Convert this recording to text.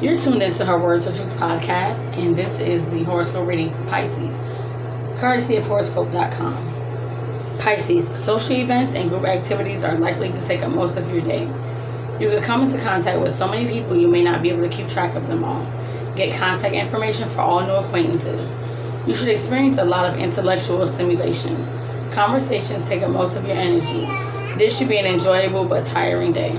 You're tuned into her Words of Truth podcast, and this is the horoscope reading for Pisces, courtesy of horoscope.com. Pisces, social events and group activities are likely to take up most of your day. You will come into contact with so many people you may not be able to keep track of them all. Get contact information for all new acquaintances. You should experience a lot of intellectual stimulation. Conversations take up most of your energy. This should be an enjoyable but tiring day.